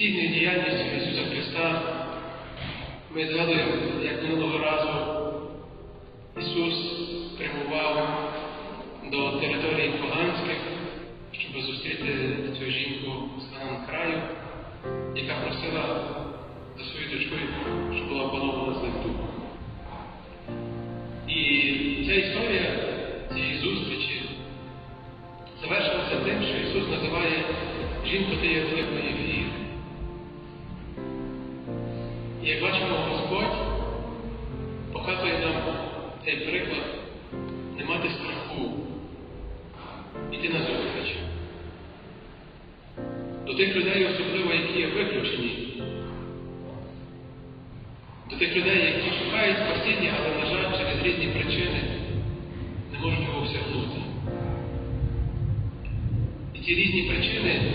місійною діяльністю Ісуса Христа, ми згадуємо, як минулого разу Ісус прямував до території поганських, щоб зустріти цю жінку з Канан краю, яка просила за свою дочкою, щоб була поновлена з духом. І ця історія цієї зустрічі завершилася тим, що Ісус називає жінку тієї великої бачимо, Господь показує нам цей приклад не мати страху, йти на зустріч. До тих людей, особливо, які є виключені, до тих людей, які шукають спасіння, але, на жаль, через різні причини не можуть його осягнути. І ці різні причини,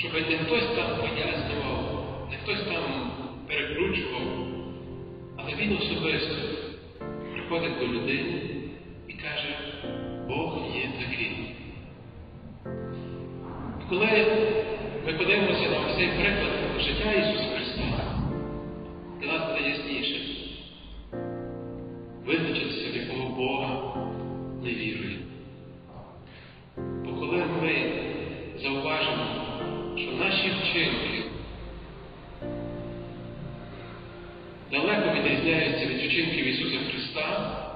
щоб не хтось там пояснював, не хтось там перекручував, але він особисто приходить до людини і каже, Бог є такий. І коли ми подивимося на цей приклад життя Ісуса наші вчинки далеко відрізняються від вчинків Ісуса Христа, тоді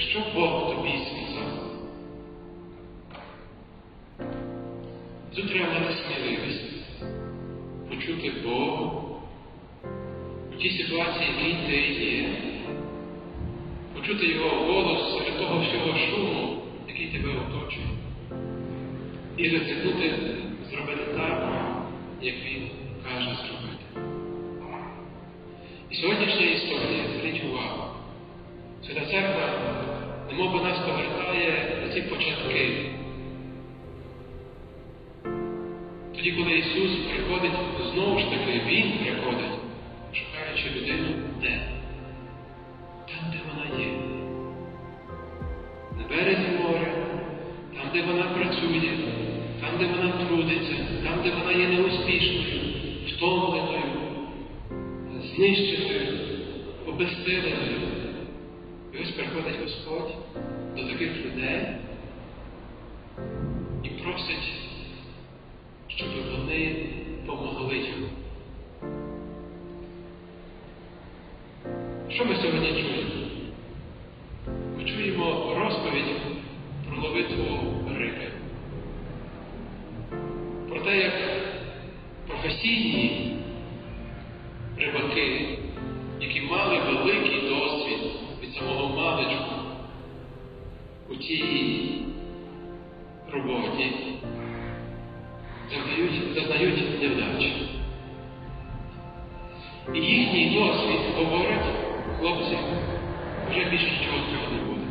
що Бог тобі сказав? Тут треба мати сміливість почути Бога у тій ситуації, в якій ти є, почути Його голос серед того всього шуму, який тебе оточує, і ризикнути зробити так, як Він каже зробити. І сьогоднішня історія, зверніть увагу, Свята Церква, немов нас повертає на ці початки. Тоді, коли Ісус приходить, знову ж таки Він приходить, шукаючи людину де? Там, де вона є. На березі моря, там, де вона працює, там, де вона трудиться, там, де вона є неуспішною, втомленою, знищеною, обезсиленою. І ось приходить Господь до таких людей і просить щоб вони помогли йому. Що ми сьогодні чуємо? Ми чуємо розповідь про ловитву риби. Про те, як професійні рибаки, які мали великий у роботі, зазнають невдачі. І їхній досвід говорить, хлопці, вже більше нічого треба не буде.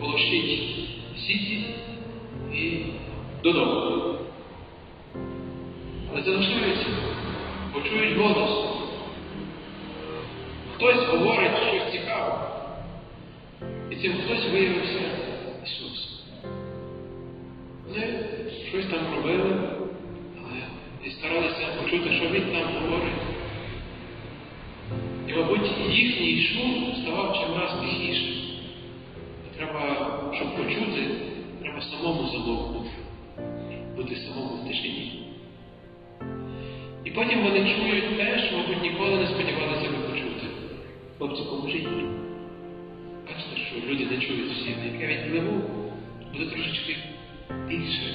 Полощіть сіті і додому. Але залишаються, почують голос. Хтось говорить щось цікаве. І цим хтось виявився Ісус. Вони щось там робили, але і старалися почути, що він там говорить. І, мабуть, їхній шум ставав чимраз тихішим. Треба, щоб почути, треба самому замовкнути, бути самому в тишині. І потім вони чують те, що, мабуть, ніколи не сподівалися би почути. Хлопці, поможіть мені. Що люди не чують всі, на яке відпливу буде трошечки більше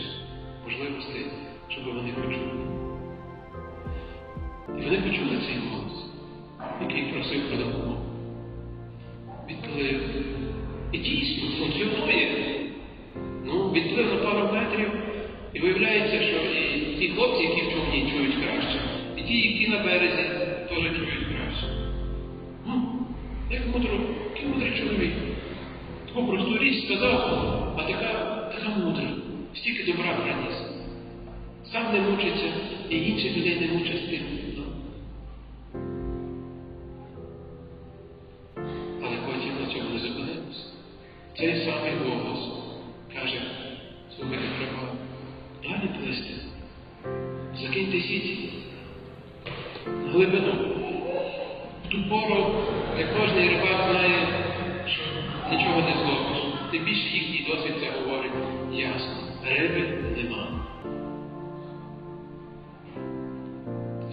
можливостей, щоб вони почули. І вони почули цей голос, який просив про допомогу. Відплив. І дійсно функціонує. Ну, відплив на пару метрів, і виявляється, що і ті хлопці, які в човні чують краще, і ті, які на березі, теж чують як мудро, який мудрий чоловік. Таку просту річ сказав, а така, така мудра, стільки добра приніс. Сам не мучиться, і інших людей не мучать тим. Як кожний рибак знає, що нічого не зловиш. Тим більше їхній досвід це говорить ясно. Риби нема.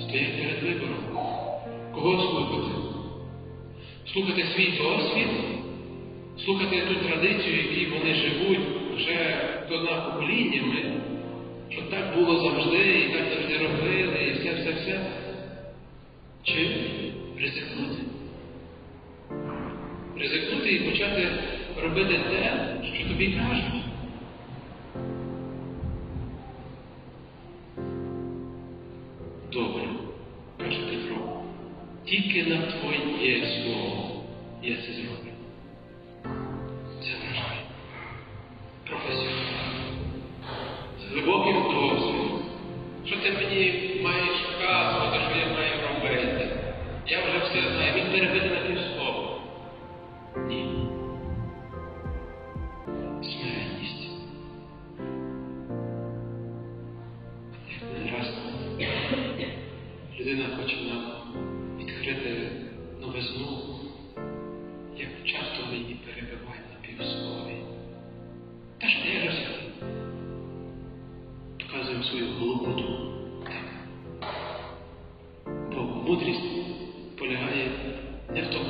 Стоять перед вибором. Кого слухати? Слухати свій досвід, слухати ту традицію, в якій вони живуть вже двома поколіннями, що так було завжди, і так завжди робили, і все-все-все. Чи Ризикнути і почати робити те, що тобі кажуть.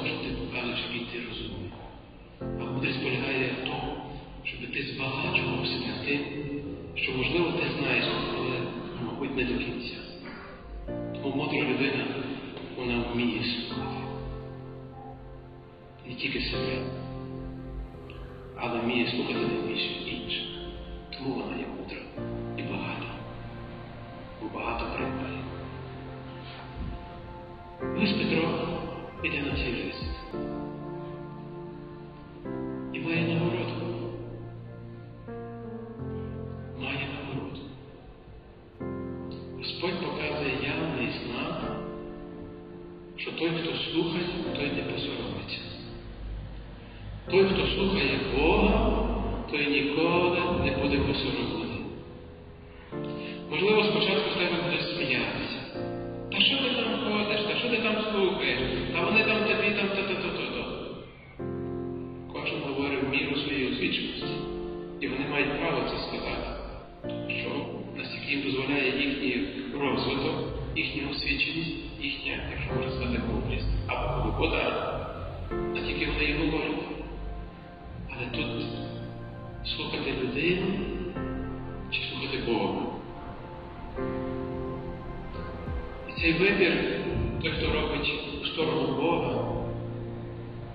Не ти показуєш, який ти розумний, а мудрість полягає в тому, щоб ти збагачувався над тим, що, можливо, ти знаєш, але, мабуть, не до кінця. Тому мудра людина, вона вміє слухати. Не тільки себе, але вміє слухати найбільше інших. Тому вона є мудра і багата, бо багато приймає. Ось Петро іде на цей ризик.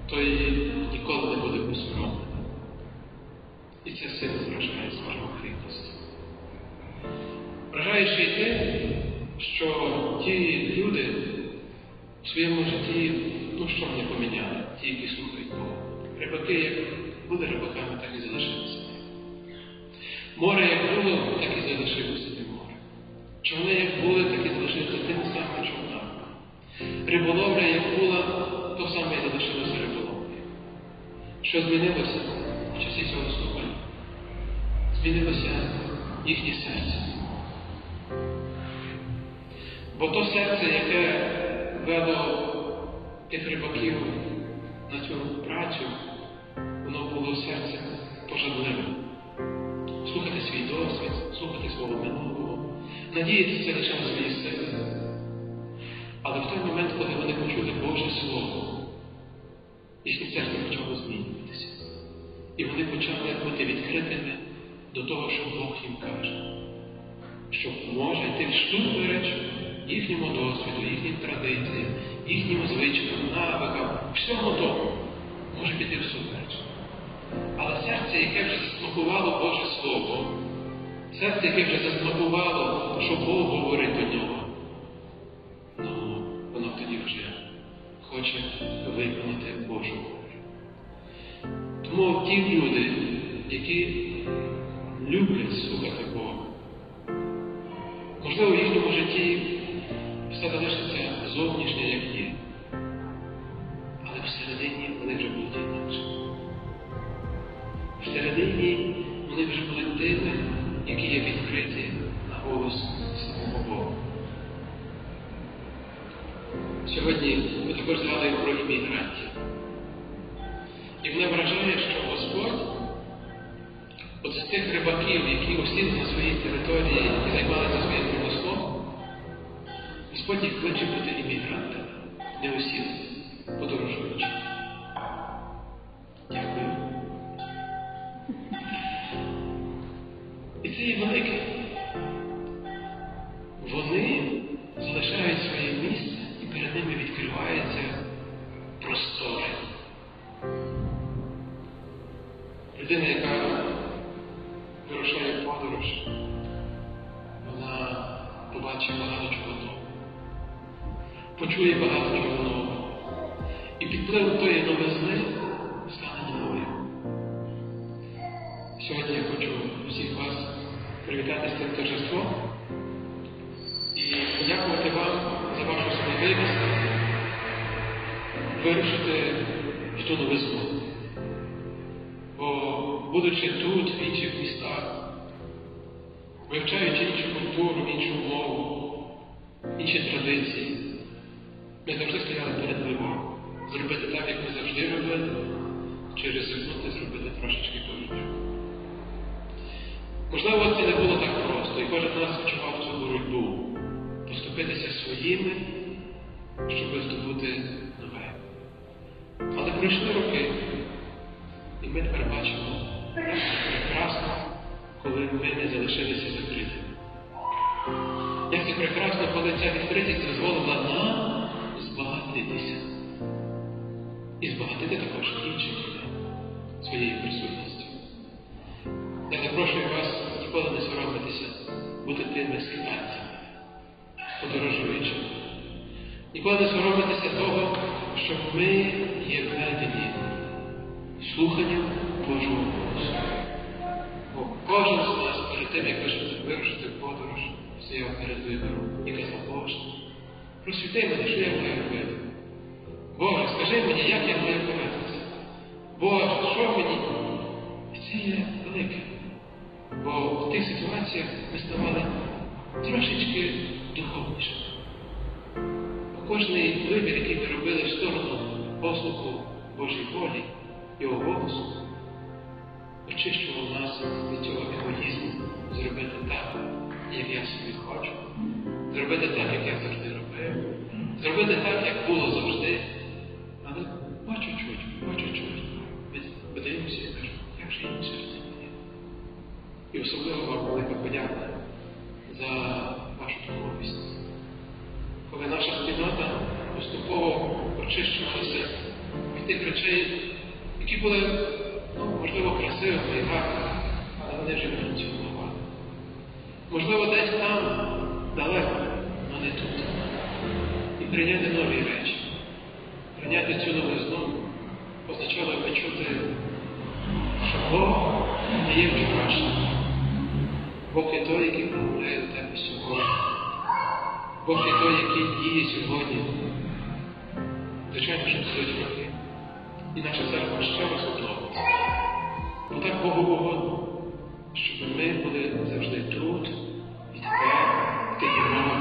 Той ніколи не буде посоромлений. І це сильно вражає свого хитрості. Вражає ще й те, що ті люди в своєму житті, ну що вони поміняли, ті, які слухають Бога. Рибаки, як були рибаками, так і залишилися. Море як було, так і залишилося тим море. Човни як були, так і залишилися тим самим човнами. Риболовля як була, Що змінилося в часі цього слухання? Змінилося їхнє серце. Бо то серце, яке вело тих рибаків на цю працю, воно було серцем пожадливим. Слухати свій досвід, слухати свого минулого, надіятися лише на свої сили. Але в той момент, коли вони почули Боже Слово, їхнє серце почали бути відкритими до того, що Бог їм каже, що може йти всупереч їхньому досвіду, їхнім традиціям, їхнім звичкам, навикам, всьому тому може піти всупереч. Але серце, яке вже засмакувало Боже Слово, серце, яке вже засмакувало, що Бог говорить до нього, ну, воно тоді вже хоче виконати Божу волю. Тому ті люди, які люблять слухати Бога, можливо, в їхньому житті все залишиться зовнішнє, як є, але всередині вони вже будуть інакше. Всередині вони вже були тими, які є відкриті на голос самого Бога. Сьогодні ми також згадуємо про іммігрантів. І мене вражає, рибаків, які осіли на своїй території і займалися своїм промислом, Господь їх кличе бути іммігрантами, не осіли, подорожуючи. Дякую. І це є велике. Вони залишають своє місце і перед ними відкриваються простори. Людина, яка подорож, вона побачить багато чого нового, почує багато чого нового. І під впливом тої новизни стане новою. Сьогодні я хочу всіх вас привітати з цим торжеством і подякувати вам за вашу сміливість вирушити в ту новизну. Бо, будучи тут, в інших містах, вивчаючи іншу культуру, іншу мову, інші традиції, ми завжди стояли перед вибором. Зробити так, як ми завжди робили, чи ризикнути зробити трошечки по-іншому. Можливо, це не було так просто, і кожен нас відчував цю боротьбу поступитися своїми, щоб здобути нове. Але пройшли роки, і ми тепер бачимо, прекрасно, коли ми не залишилися закритими. Як це прекрасно, коли ця відкритість дозволила нам збагатитися. І збагатити також інших людей своєю присутністю. Я запрошую вас ніколи не соромитися бути тими скитальцями, подорожуючими. Ніколи не соромитися того, що ми є введені слуханням Божого голосу. Бо кожен з нас перед тим, як вирушити подорож, стояв перед вибором і казав, Боже, просвіти мене, що я маю робити. Боже, скажи мені, як я маю поводитися. Боже, що мені? І це є велике. Бо в тих ситуаціях ми ставали трошечки духовнішими. Кожний вибір, який ми робили в сторону послуху Божої волі, Його голосу, очищував нас від цього егоїзму, зробити так, як я собі хочу, зробити так, як я завжди робив, зробити так, як було завжди. Але по чуть-чуть, по чуть-чуть. Ми подивимося і кажемо, як же інше цьому. І особливо вам велика подяка за вашу духовність. Коли наша спільнота поступово очищувалася від тих речей, які були, ну, можливо, красивими і але вони вже не функціонували. Можливо, десь там далеко, але не тут. І прийняти нові речі. Прийняти цю новизну означало почути, що Бог не є вчорашнім. Бог є той, який промовляє до тебе сьогодні. Бог є той, який діє сьогодні. Звичайно, що це роки. І наша церква ще раз обновиться. Бо так Богу погодно, щоб ми були завжди тут і тепер, де є мама.